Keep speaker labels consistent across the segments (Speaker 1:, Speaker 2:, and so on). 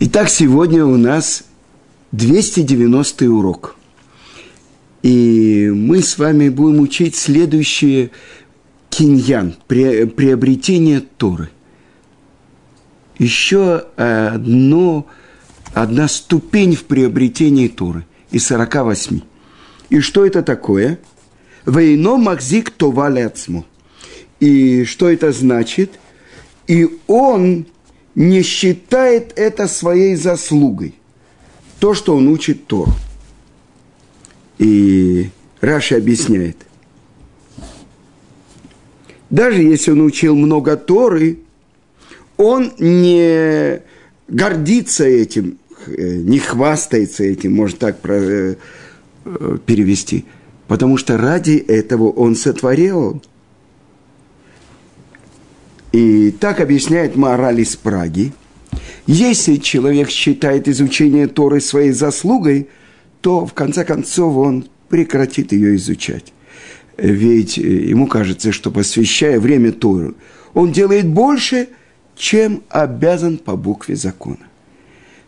Speaker 1: Итак, сегодня у нас 290 урок. И мы с вами будем учить следующее киньян, приобретение Торы. Еще одно, одна ступень в приобретении Торы из 48. И что это такое? Вейно махзик това И что это значит? И он не считает это своей заслугой. То, что он учит Тору. И Раши объясняет. Даже если он учил много Торы, он не гордится этим, не хвастается этим, можно так э, перевести. Потому что ради этого он сотворил и так объясняет мораль из Праги. Если человек считает изучение Торы своей заслугой, то в конце концов он прекратит ее изучать. Ведь э, ему кажется, что посвящая время Тору, он делает больше, чем обязан по букве закона.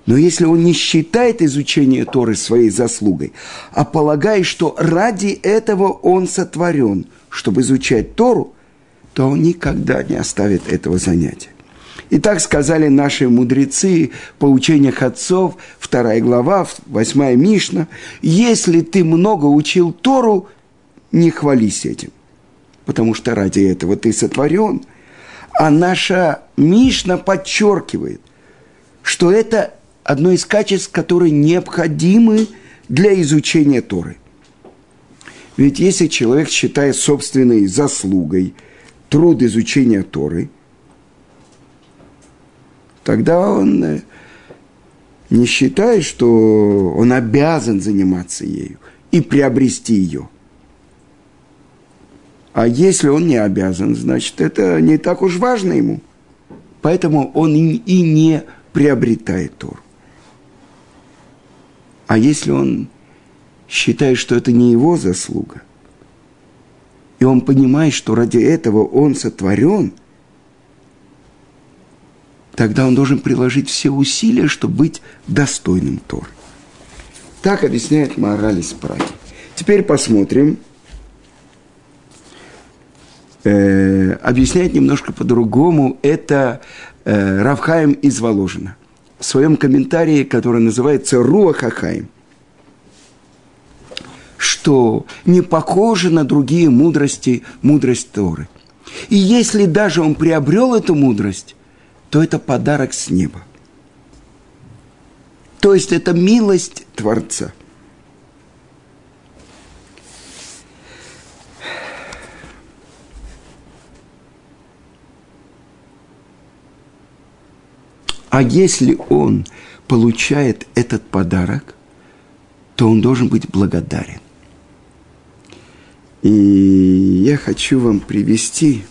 Speaker 1: Но если он не считает изучение Торы своей заслугой, а полагает, что ради этого он сотворен, чтобы изучать Тору – то он никогда не оставит этого занятия. И так сказали наши мудрецы по учениях отцов, вторая глава, восьмая Мишна, если ты много учил Тору, не хвались этим, потому что ради этого ты сотворен. А наша Мишна подчеркивает, что это одно из качеств, которые необходимы для изучения Торы. Ведь если человек считает собственной заслугой – труд изучения Торы, тогда он э, не считает, что он обязан заниматься ею и приобрести ее. А если он не обязан, значит, это не так уж важно ему. Поэтому он и не приобретает Тору. А если он считает, что это не его заслуга, и он понимает, что ради этого он сотворен, тогда он должен приложить все усилия, чтобы быть достойным Торы. Так объясняет мораль из Праги. Теперь посмотрим. Э, объясняет немножко по-другому. Это э, Равхаем из Воложина. В своем комментарии, который называется Руахахаем – что не похоже на другие мудрости, мудрость Торы. И если даже он приобрел эту мудрость, то это подарок с неба. То есть это милость Творца. А если он получает этот подарок, то он должен быть благодарен. И я хочу вам привести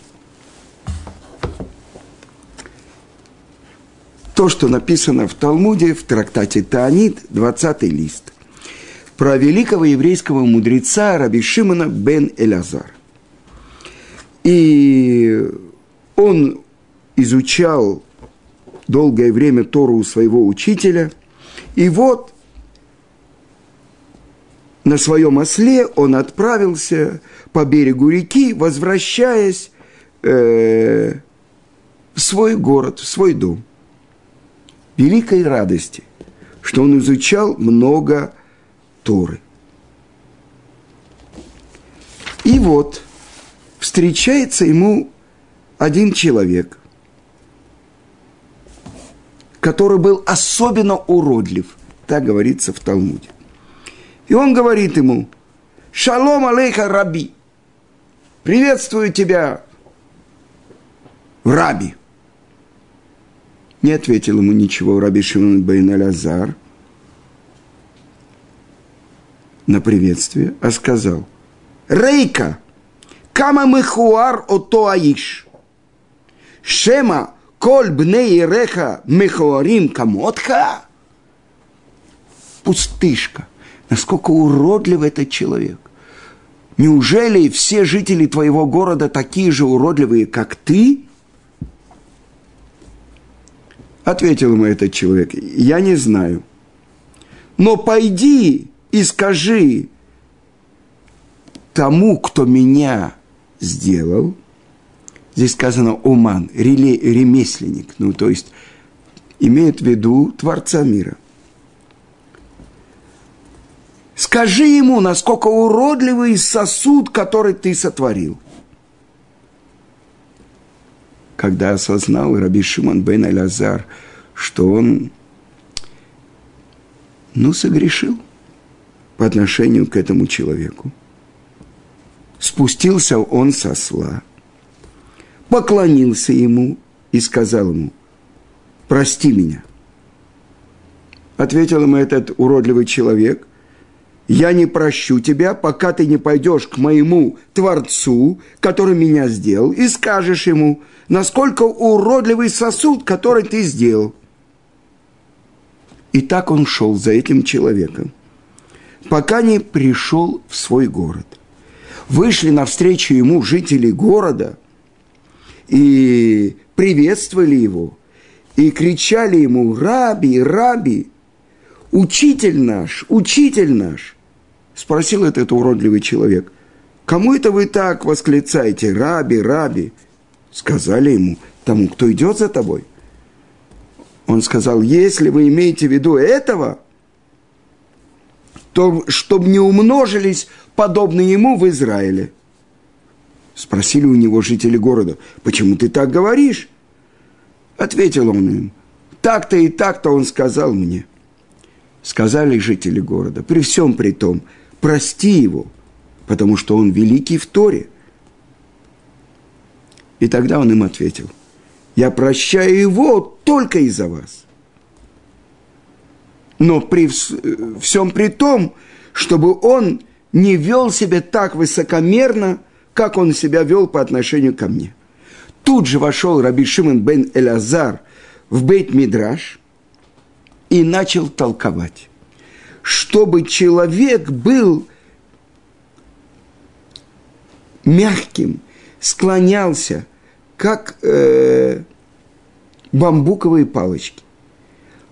Speaker 1: то, что написано в Талмуде, в трактате Таанит, 20 лист, про великого еврейского мудреца Раби Шимона бен Элязар. И он изучал долгое время Тору у своего учителя, и вот на своем осле он отправился по берегу реки, возвращаясь э, в свой город, в свой дом. Великой радости, что он изучал много Торы. И вот встречается ему один человек, который был особенно уродлив, так говорится в Талмуде. И он говорит ему, «Шалом алейха, раби! Приветствую тебя, раби!» Не ответил ему ничего раби Шимон бен Алязар на приветствие, а сказал, «Рейка, кама мехуар ото аиш, шема коль бней реха мехуарим камотха?» Пустышка – Насколько уродлив этот человек. Неужели все жители твоего города такие же уродливые, как ты? Ответил ему этот человек, я не знаю. Но пойди и скажи тому, кто меня сделал, здесь сказано «уман», ремесленник, ну, то есть имеет в виду Творца мира. Скажи ему, насколько уродливый сосуд, который ты сотворил. Когда осознал Раби Шимон бен Алязар, что он, ну, согрешил по отношению к этому человеку. Спустился он со сла, поклонился ему и сказал ему, прости меня. Ответил ему этот уродливый человек, я не прощу тебя, пока ты не пойдешь к моему Творцу, который меня сделал, и скажешь ему, насколько уродливый сосуд, который ты сделал. И так он шел за этим человеком, пока не пришел в свой город. Вышли навстречу ему жители города и приветствовали его, и кричали ему «Раби, Раби!» «Учитель наш, учитель наш!» Спросил этот уродливый человек. «Кому это вы так восклицаете? Раби, Раби!» Сказали ему, тому, кто идет за тобой. Он сказал, если вы имеете в виду этого, то чтобы не умножились подобные ему в Израиле. Спросили у него жители города, почему ты так говоришь? Ответил он им, так-то и так-то он сказал мне. Сказали жители города, при всем при том, прости его, потому что он великий в Торе. И тогда он им ответил, я прощаю его только из-за вас. Но при всем при том, чтобы он не вел себя так высокомерно, как он себя вел по отношению ко мне. Тут же вошел Раби Шимон бен Элазар в бейт Мидраш и начал толковать чтобы человек был мягким, склонялся, как э, бамбуковые палочки,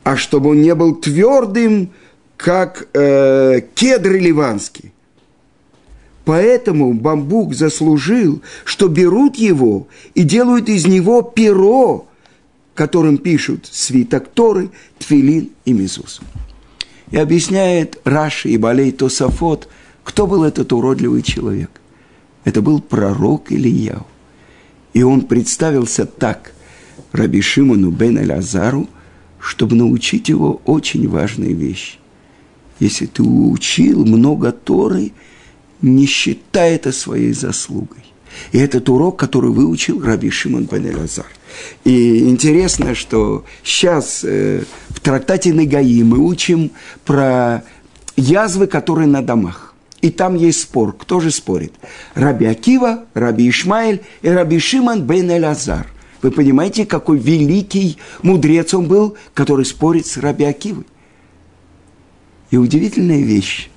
Speaker 1: а чтобы он не был твердым, как э, кедр ливанский. Поэтому бамбук заслужил, что берут его и делают из него перо, которым пишут свиток Торы, Тфилин и Мизус. И объясняет Раши и Балей Тосафот, кто был этот уродливый человек. Это был пророк Ильяу. И он представился так Раби Шимону бен Элязару, чтобы научить его очень важные вещи. Если ты учил много Торы, не считай это своей заслугой. И этот урок, который выучил Раби Шимон бен. И интересно, что сейчас э, в трактате Нагаи мы учим про язвы, которые на домах. И там есть спор. Кто же спорит? Раби Акива, Раби Ишмаэль и Раби Шимон бен Элазар. Вы понимаете, какой великий мудрец он был, который спорит с Раби Акивой. И удивительная вещь,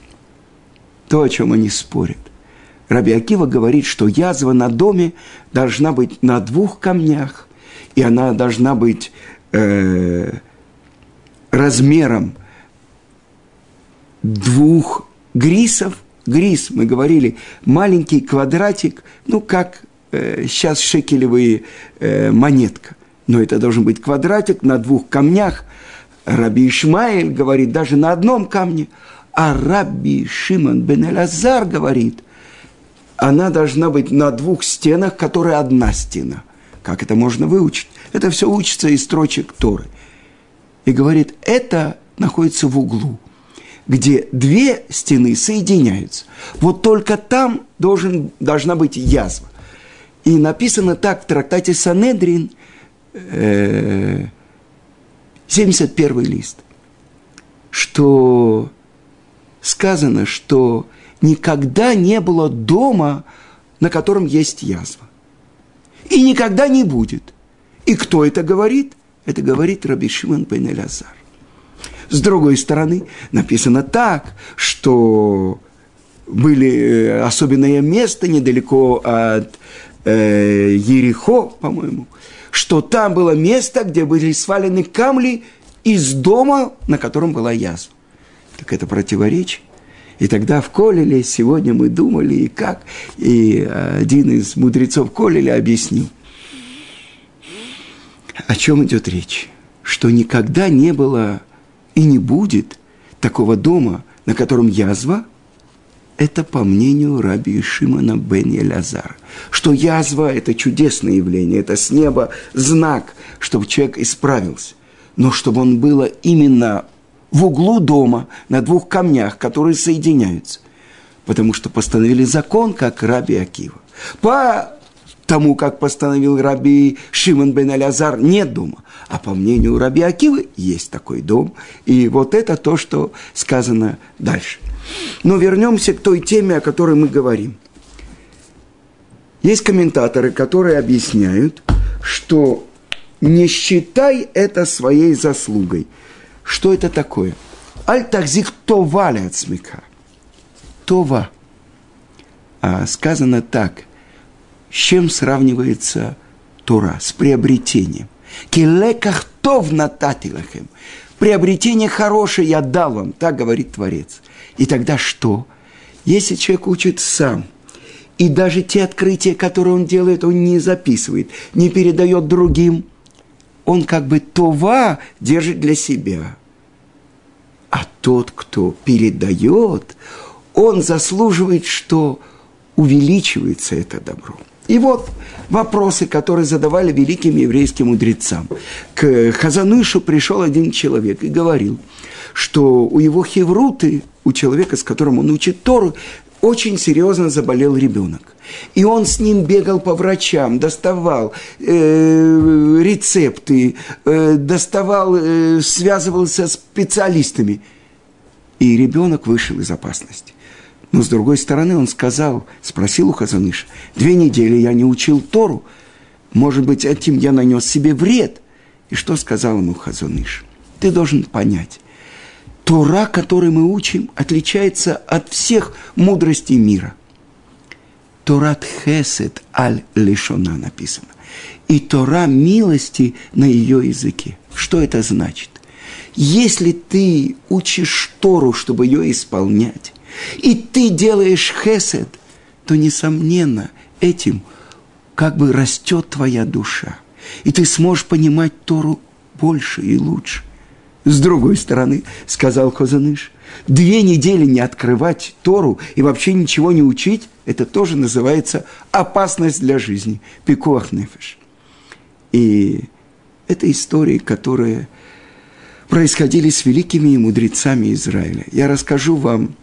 Speaker 1: то, о чем они спорят. Раби Акива говорит, что язва на доме должна быть на двух камнях, и она должна быть э, размером двух грисов. Грис, мы говорили, маленький квадратик, ну, как э, сейчас шекелевые э, монетка. Но это должен быть квадратик на двух камнях. Раби Ишмаэль говорит, даже на одном камне. А Раби Шимон бен Элазар говорит, она должна быть на двух стенах, которые одна стена – как это можно выучить? Это все учится из строчек Торы. И говорит, это находится в углу, где две стены соединяются. Вот только там должен, должна быть язва. И написано так в трактате Санедрин, э, 71 лист, что сказано, что никогда не было дома, на котором есть язва и никогда не будет. И кто это говорит? Это говорит Раби Шимон бен Элязар. С другой стороны, написано так, что были э, особенное место недалеко от э, Ерехо, по-моему, что там было место, где были свалены камни из дома, на котором была язва. Так это противоречие. И тогда в Колеле сегодня мы думали, и как, и один из мудрецов Колеля объяснил, о чем идет речь. Что никогда не было и не будет такого дома, на котором язва, это по мнению раби Шимона бен Елязара. Что язва – это чудесное явление, это с неба знак, чтобы человек исправился. Но чтобы он было именно в углу дома на двух камнях, которые соединяются. Потому что постановили закон, как раби Акива. По тому, как постановил раби Шимон бен Алязар, нет дома. А по мнению раби Акивы есть такой дом. И вот это то, что сказано дальше. Но вернемся к той теме, о которой мы говорим. Есть комментаторы, которые объясняют, что не считай это своей заслугой – что это такое? Аль-Тахзик Това смека. Това. А сказано так. С чем сравнивается Тора? С приобретением. Килеках тов нататилахем. Приобретение хорошее я дал вам, так говорит Творец. И тогда что? Если человек учит сам, и даже те открытия, которые он делает, он не записывает, не передает другим, он как бы това держит для себя. А тот, кто передает, он заслуживает, что увеличивается это добро. И вот вопросы, которые задавали великим еврейским мудрецам. К Хазанышу пришел один человек и говорил, что у его хевруты, у человека, с которым он учит Тору, очень серьезно заболел ребенок. И он с ним бегал по врачам, доставал э, рецепты, э, доставал, э, связывался с специалистами. И ребенок вышел из опасности. Но с другой стороны он сказал, спросил у Хазаныша, две недели я не учил Тору, может быть, этим я нанес себе вред. И что сказал ему Хазаныш? Ты должен понять, Тора, который мы учим, отличается от всех мудростей мира. Торат Хесед аль лишона написано. И Тора милости на ее языке. Что это значит? Если ты учишь Тору, чтобы ее исполнять, и ты делаешь хесед, то, несомненно, этим как бы растет твоя душа. И ты сможешь понимать Тору больше и лучше. С другой стороны, сказал Хозаныш, две недели не открывать Тору и вообще ничего не учить, это тоже называется опасность для жизни, пикуах нефеш. И это истории, которые происходили с великими мудрецами Израиля. Я расскажу вам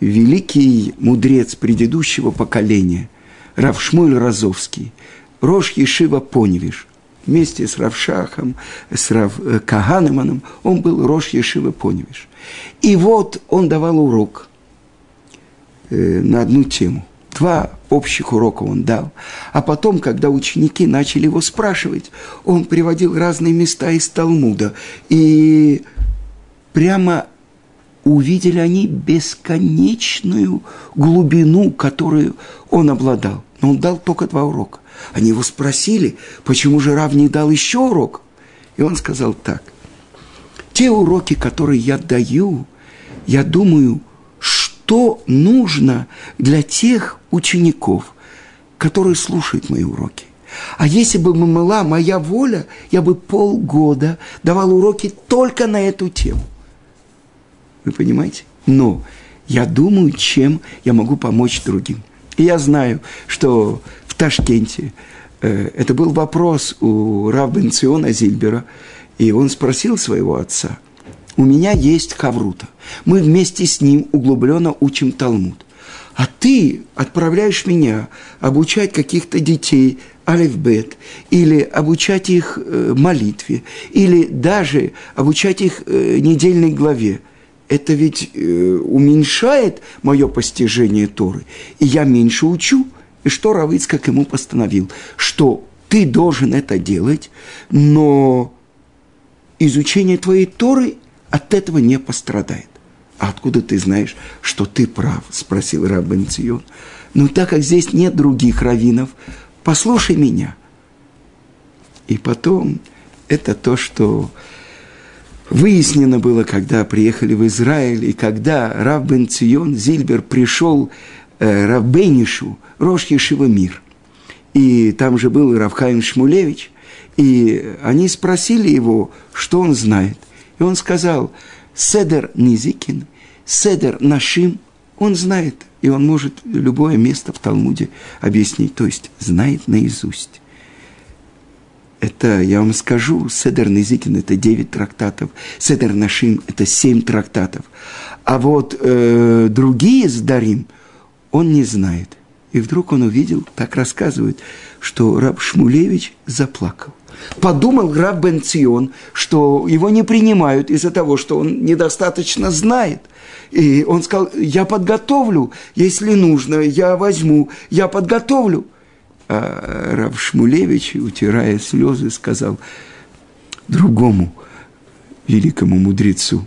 Speaker 1: великий мудрец предыдущего поколения, Равшмуль Розовский, Рош Ешива Поневиш – вместе с Равшахом, с Рав э, Каганеманом, он был Рош Ешивы Поневиш. И вот он давал урок э, на одну тему. Два общих урока он дал. А потом, когда ученики начали его спрашивать, он приводил разные места из Талмуда. И прямо увидели они бесконечную глубину, которую он обладал. Но он дал только два урока. Они его спросили, почему же Рав не дал еще урок? И он сказал так. Те уроки, которые я даю, я думаю, что нужно для тех учеников, которые слушают мои уроки. А если бы была моя воля, я бы полгода давал уроки только на эту тему. Вы понимаете? Но я думаю, чем я могу помочь другим. И я знаю, что в Ташкенте. Э, это был вопрос у Равбенциона Зильбера, и он спросил своего отца, «У меня есть Хаврута, мы вместе с ним углубленно учим Талмуд, а ты отправляешь меня обучать каких-то детей алифбет, или обучать их э, молитве, или даже обучать их э, недельной главе. Это ведь уменьшает мое постижение Торы, и я меньше учу – и что Равицкак ему постановил? Что ты должен это делать, но изучение твоей Торы от этого не пострадает. А откуда ты знаешь, что ты прав? Спросил Раббен Цион. Ну, так как здесь нет других раввинов, послушай меня. И потом это то, что выяснено было, когда приехали в Израиль, и когда Рав Цион Зильбер пришел э, Рав Ешива Мир. И там же был Равхаим Шмулевич, и они спросили его, что он знает. И он сказал, Седер Низикин, Седер Нашим, он знает, и он может любое место в Талмуде объяснить, то есть знает наизусть. Это, я вам скажу, Седер Низикин – это 9 трактатов, Седер Нашим – это 7 трактатов. А вот э, другие с Дарим он не знает. И вдруг он увидел, так рассказывают, что раб Шмулевич заплакал. Подумал раб Бенцион, что его не принимают из-за того, что он недостаточно знает. И он сказал, я подготовлю, если нужно, я возьму, я подготовлю. А Рав Шмулевич, утирая слезы, сказал другому великому мудрецу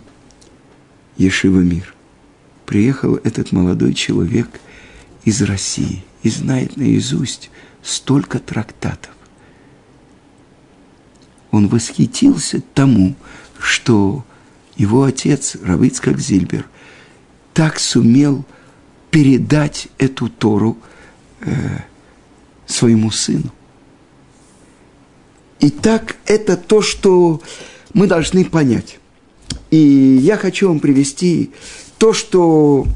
Speaker 1: Ешива Мир. Приехал этот молодой человек из России и знает наизусть столько трактатов. Он восхитился тому, что его отец, Равицкак Зильбер, так сумел передать эту Тору э, своему сыну. Итак, это то, что мы должны понять. И я хочу вам привести то, что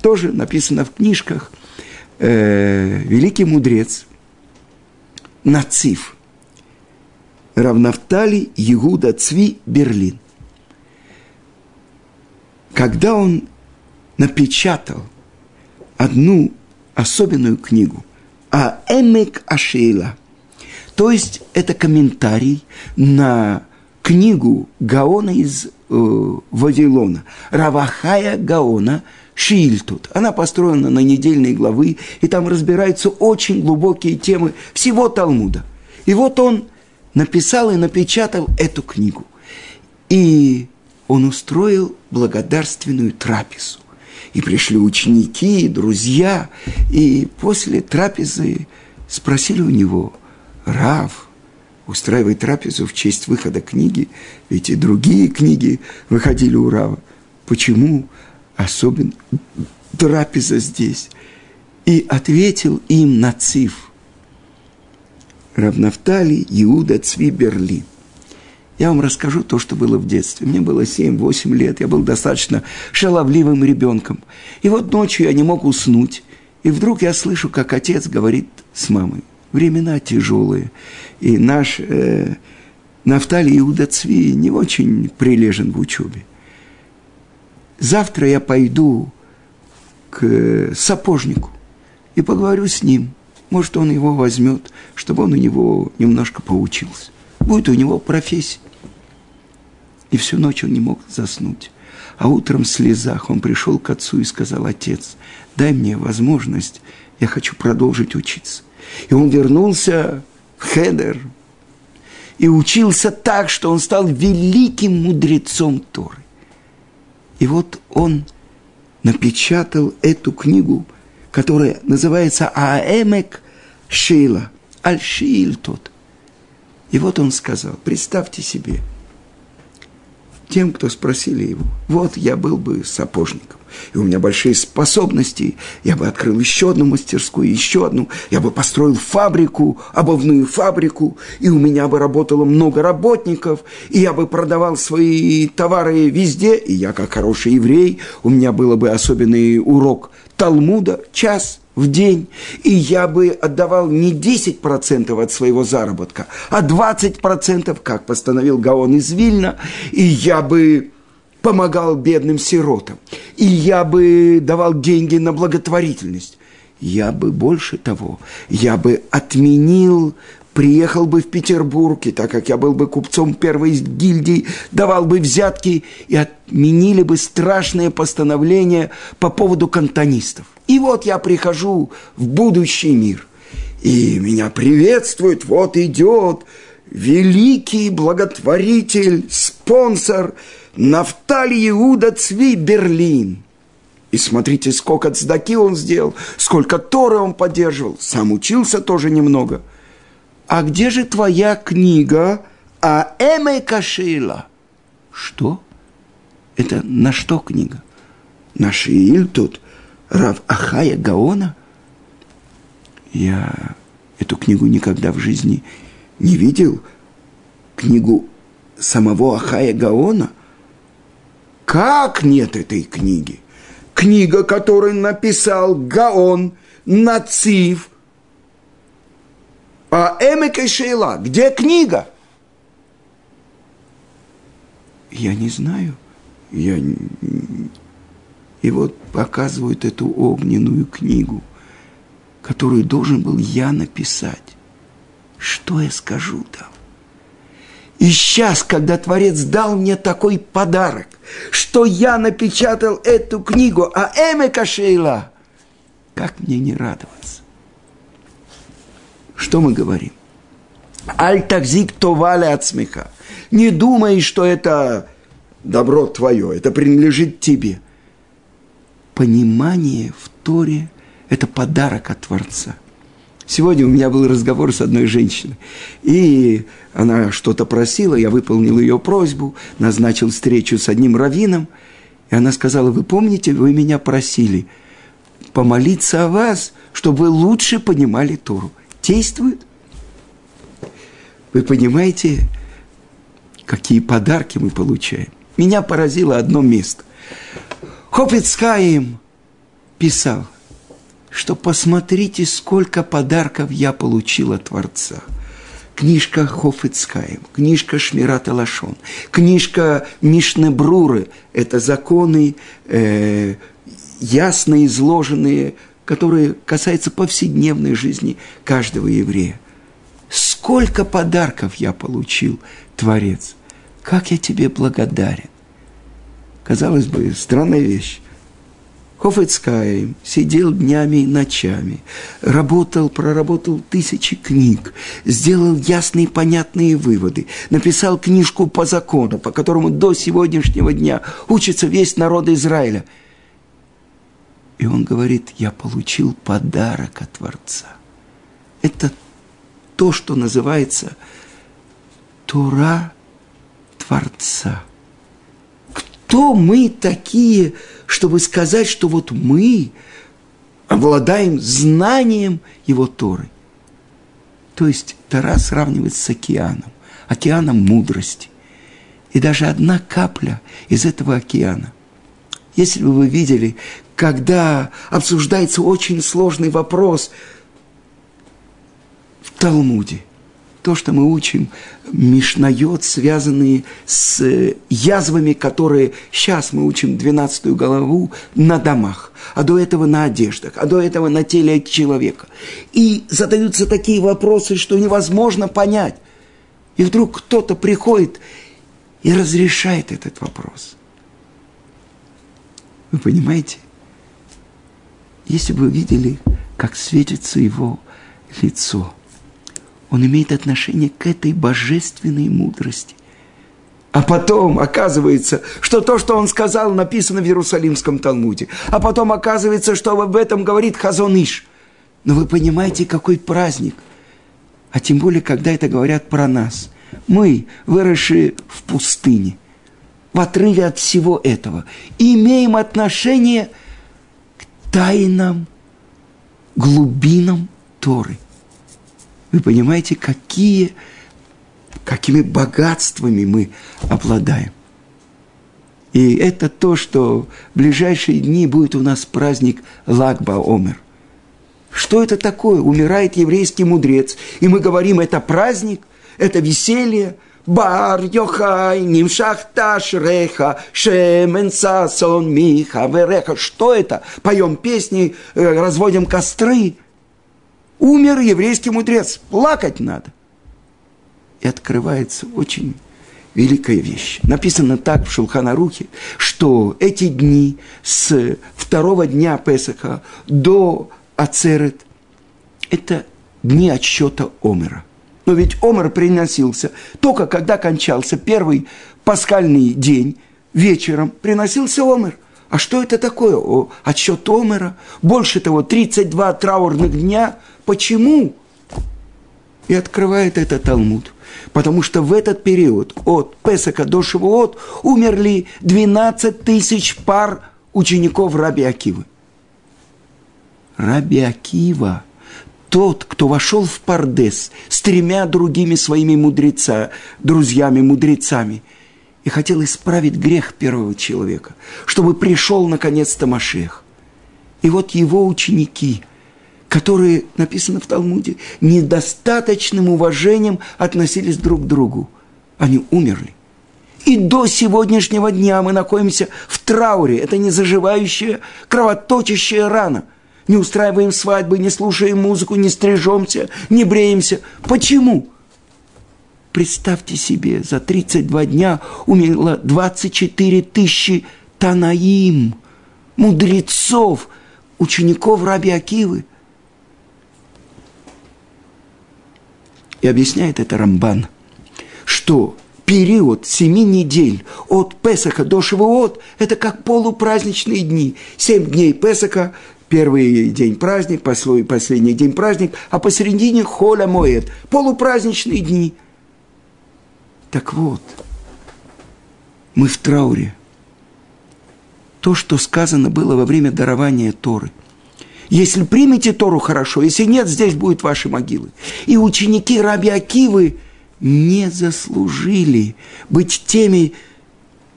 Speaker 1: тоже написано в книжках. Э, великий мудрец Нацив Равнафтали Егуда Цви Берлин. Когда он напечатал одну особенную книгу, а Эмек Ашейла. То есть это комментарий на книгу Гаона из э, Вавилона, Равахая Гаона Шильтут. Она построена на недельные главы, и там разбираются очень глубокие темы всего Талмуда. И вот он написал и напечатал эту книгу. И он устроил благодарственную трапезу. И пришли ученики, и друзья, и после трапезы спросили у него, Рав, устраивай трапезу в честь выхода книги, ведь и другие книги выходили у Рава. Почему особенно трапеза здесь? И ответил им Нацив, Равнафтали Иуда Цви Берлин – я вам расскажу то, что было в детстве. Мне было 7-8 лет, я был достаточно шаловливым ребенком. И вот ночью я не мог уснуть. И вдруг я слышу, как отец говорит с мамой. Времена тяжелые. И наш э, Нафталий Иуда Цви не очень прилежен в учебе. Завтра я пойду к сапожнику и поговорю с ним. Может, он его возьмет, чтобы он у него немножко поучился. Будет у него профессия. И всю ночь он не мог заснуть. А утром в слезах он пришел к отцу и сказал, «Отец, дай мне возможность, я хочу продолжить учиться». И он вернулся в Хедер и учился так, что он стал великим мудрецом Торы. И вот он напечатал эту книгу, которая называется «Аэмек Шила», «Аль-Шииль тот». И вот он сказал, представьте себе – тем, кто спросили его. Вот я был бы сапожником, и у меня большие способности, я бы открыл еще одну мастерскую, еще одну, я бы построил фабрику, обувную фабрику, и у меня бы работало много работников, и я бы продавал свои товары везде, и я, как хороший еврей, у меня было бы особенный урок Талмуда, час – в день, и я бы отдавал не 10% от своего заработка, а 20%, как постановил Гаон из Вильна, и я бы помогал бедным сиротам, и я бы давал деньги на благотворительность. Я бы больше того, я бы отменил приехал бы в Петербург, и так как я был бы купцом первой гильдии, давал бы взятки и отменили бы страшное постановление по поводу кантонистов. И вот я прихожу в будущий мир, и меня приветствует, вот идет великий благотворитель, спонсор Нафталь Иуда Цви Берлин. И смотрите, сколько цдаки он сделал, сколько Торы он поддерживал. Сам учился тоже немного – а где же твоя книга А Эме Кашила? Что? Это на что книга? На Шииль тут Рав Ахая Гаона? Я эту книгу никогда в жизни не видел. Книгу самого Ахая Гаона? Как нет этой книги? Книга, которую написал Гаон, Нацив, а Эмека Шейла, где книга? Я не знаю. Я... И вот показывают эту огненную книгу, которую должен был я написать. Что я скажу там? И сейчас, когда Творец дал мне такой подарок, что я напечатал эту книгу, а Эме Кашейла, как мне не радоваться? Что мы говорим? Аль-такзик товаля от смеха. Не думай, что это добро твое, это принадлежит тебе. Понимание в Торе – это подарок от Творца – Сегодня у меня был разговор с одной женщиной, и она что-то просила, я выполнил ее просьбу, назначил встречу с одним раввином, и она сказала, вы помните, вы меня просили помолиться о вас, чтобы вы лучше понимали Тору. Действует? Вы понимаете, какие подарки мы получаем? Меня поразило одно место. Хофицкаим писал – что посмотрите, сколько подарков я получил от Творца. Книжка Хофицкаем, книжка Шмират Алашон, книжка Мишнебруры – это законы, э, ясно изложенные, которые касаются повседневной жизни каждого еврея. Сколько подарков я получил, Творец! Как я тебе благодарен! Казалось бы, странная вещь. Хофицкаем сидел днями и ночами, работал, проработал тысячи книг, сделал ясные понятные выводы, написал книжку по закону, по которому до сегодняшнего дня учится весь народ Израиля. И он говорит, я получил подарок от Творца. Это то, что называется Тура Творца. Кто мы такие, чтобы сказать, что вот мы обладаем знанием его Торы. То есть Тора сравнивается с океаном, океаном мудрости. И даже одна капля из этого океана. Если бы вы видели, когда обсуждается очень сложный вопрос в Талмуде, то, что мы учим, мишнает, связанные с э, язвами, которые сейчас мы учим 12 главу на домах, а до этого на одеждах, а до этого на теле человека. И задаются такие вопросы, что невозможно понять. И вдруг кто-то приходит и разрешает этот вопрос. Вы понимаете? Если бы вы видели, как светится его лицо – он имеет отношение к этой божественной мудрости. А потом оказывается, что то, что он сказал, написано в Иерусалимском Талмуде. А потом оказывается, что об этом говорит Хазоныш. Но вы понимаете, какой праздник. А тем более, когда это говорят про нас. Мы, выросшие в пустыне, в отрыве от всего этого, имеем отношение к тайнам, глубинам Торы – вы понимаете, какие, какими богатствами мы обладаем. И это то, что в ближайшие дни будет у нас праздник Лагба Омер. Что это такое? Умирает еврейский мудрец. И мы говорим, это праздник, это веселье. Бар Йохай, Нимшахташ Реха, Шемен Сасон Миха Вереха. Что это? Поем песни, э, разводим костры – Умер еврейский мудрец, плакать надо. И открывается очень великая вещь. Написано так в Шулханарухе, что эти дни с второго дня Песаха до Ацерет – это дни отсчета Омера. Но ведь Омер приносился только когда кончался первый пасхальный день, вечером приносился Омер. А что это такое? О, отсчет Омера. Больше того, 32 траурных дня – Почему? и открывает этот Талмуд. Потому что в этот период от Песака до Шивуот умерли 12 тысяч пар учеников Раби Акивы. Раби Акива, тот, кто вошел в Пардес с тремя другими своими мудреца, друзьями-мудрецами, и хотел исправить грех первого человека, чтобы пришел наконец-то Машех. И вот его ученики, которые, написано в Талмуде, недостаточным уважением относились друг к другу. Они умерли. И до сегодняшнего дня мы находимся в трауре. Это не заживающая, кровоточащая рана. Не устраиваем свадьбы, не слушаем музыку, не стрижемся, не бреемся. Почему? Представьте себе, за 32 дня умерло 24 тысячи танаим, мудрецов, учеников Раби Акивы. И объясняет это Рамбан, что период семи недель от Песаха до Шивуот – это как полупраздничные дни. Семь дней Песаха, первый день праздник, последний день праздник, а посередине холя моет, полупраздничные дни. Так вот, мы в трауре. То, что сказано было во время дарования Торы – если примете Тору хорошо, если нет, здесь будут ваши могилы. И ученики Раби Акивы не заслужили быть теми,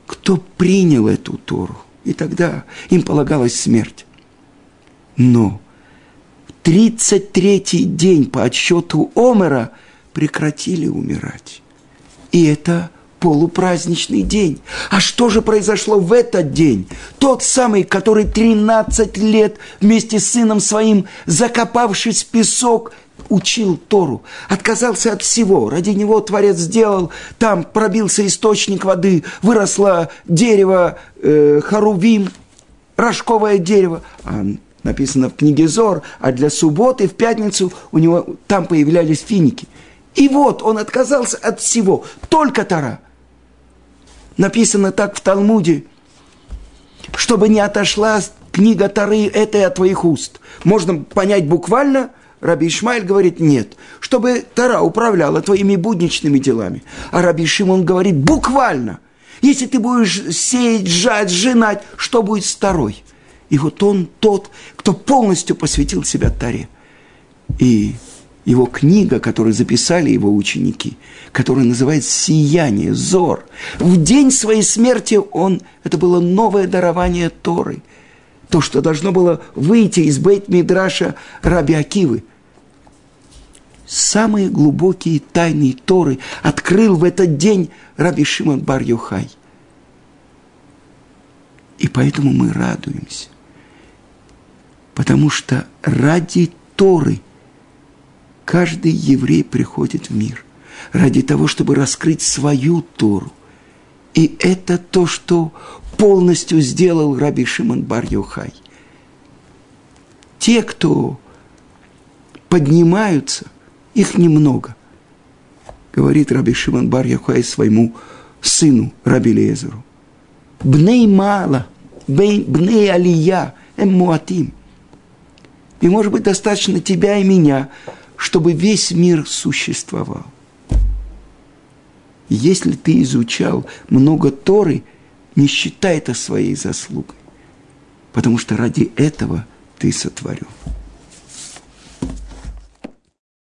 Speaker 1: кто принял эту Тору. И тогда им полагалась смерть. Но 33-й день по отсчету Омера прекратили умирать. И это полупраздничный день. А что же произошло в этот день? Тот самый, который 13 лет вместе с сыном своим, закопавшись в песок, учил Тору, отказался от всего. Ради него Творец сделал, там пробился источник воды, выросло дерево э, Харувим, рожковое дерево. А написано в книге Зор, а для субботы в пятницу у него там появлялись финики. И вот он отказался от всего, только Тора – Написано так в Талмуде, чтобы не отошла книга Тары этой от твоих уст. Можно понять буквально, Раби Ишмаэль говорит нет, чтобы Тара управляла твоими будничными делами. А Раби Шимон говорит буквально, если ты будешь сеять, жать, женать, что будет с Тарой? И вот он тот, кто полностью посвятил себя Таре. И его книга, которую записали его ученики, которая называется «Сияние», «Зор». В день своей смерти он, это было новое дарование Торы, то, что должно было выйти из Бейт-Мидраша Раби Акивы. Самые глубокие тайны Торы открыл в этот день Раби Шимон Бар-Юхай. И поэтому мы радуемся. Потому что ради Торы – Каждый еврей приходит в мир ради того, чтобы раскрыть свою Тору. И это то, что полностью сделал Раби Шимон бар -Йохай. Те, кто поднимаются, их немного. Говорит Раби Шимон бар -Йохай своему сыну Раби Лезеру. Бней мало, бней алия, эм муатим. И может быть достаточно тебя и меня – чтобы весь мир существовал. Если ты изучал много Торы, не считай это своей заслугой, потому что ради этого ты сотворен.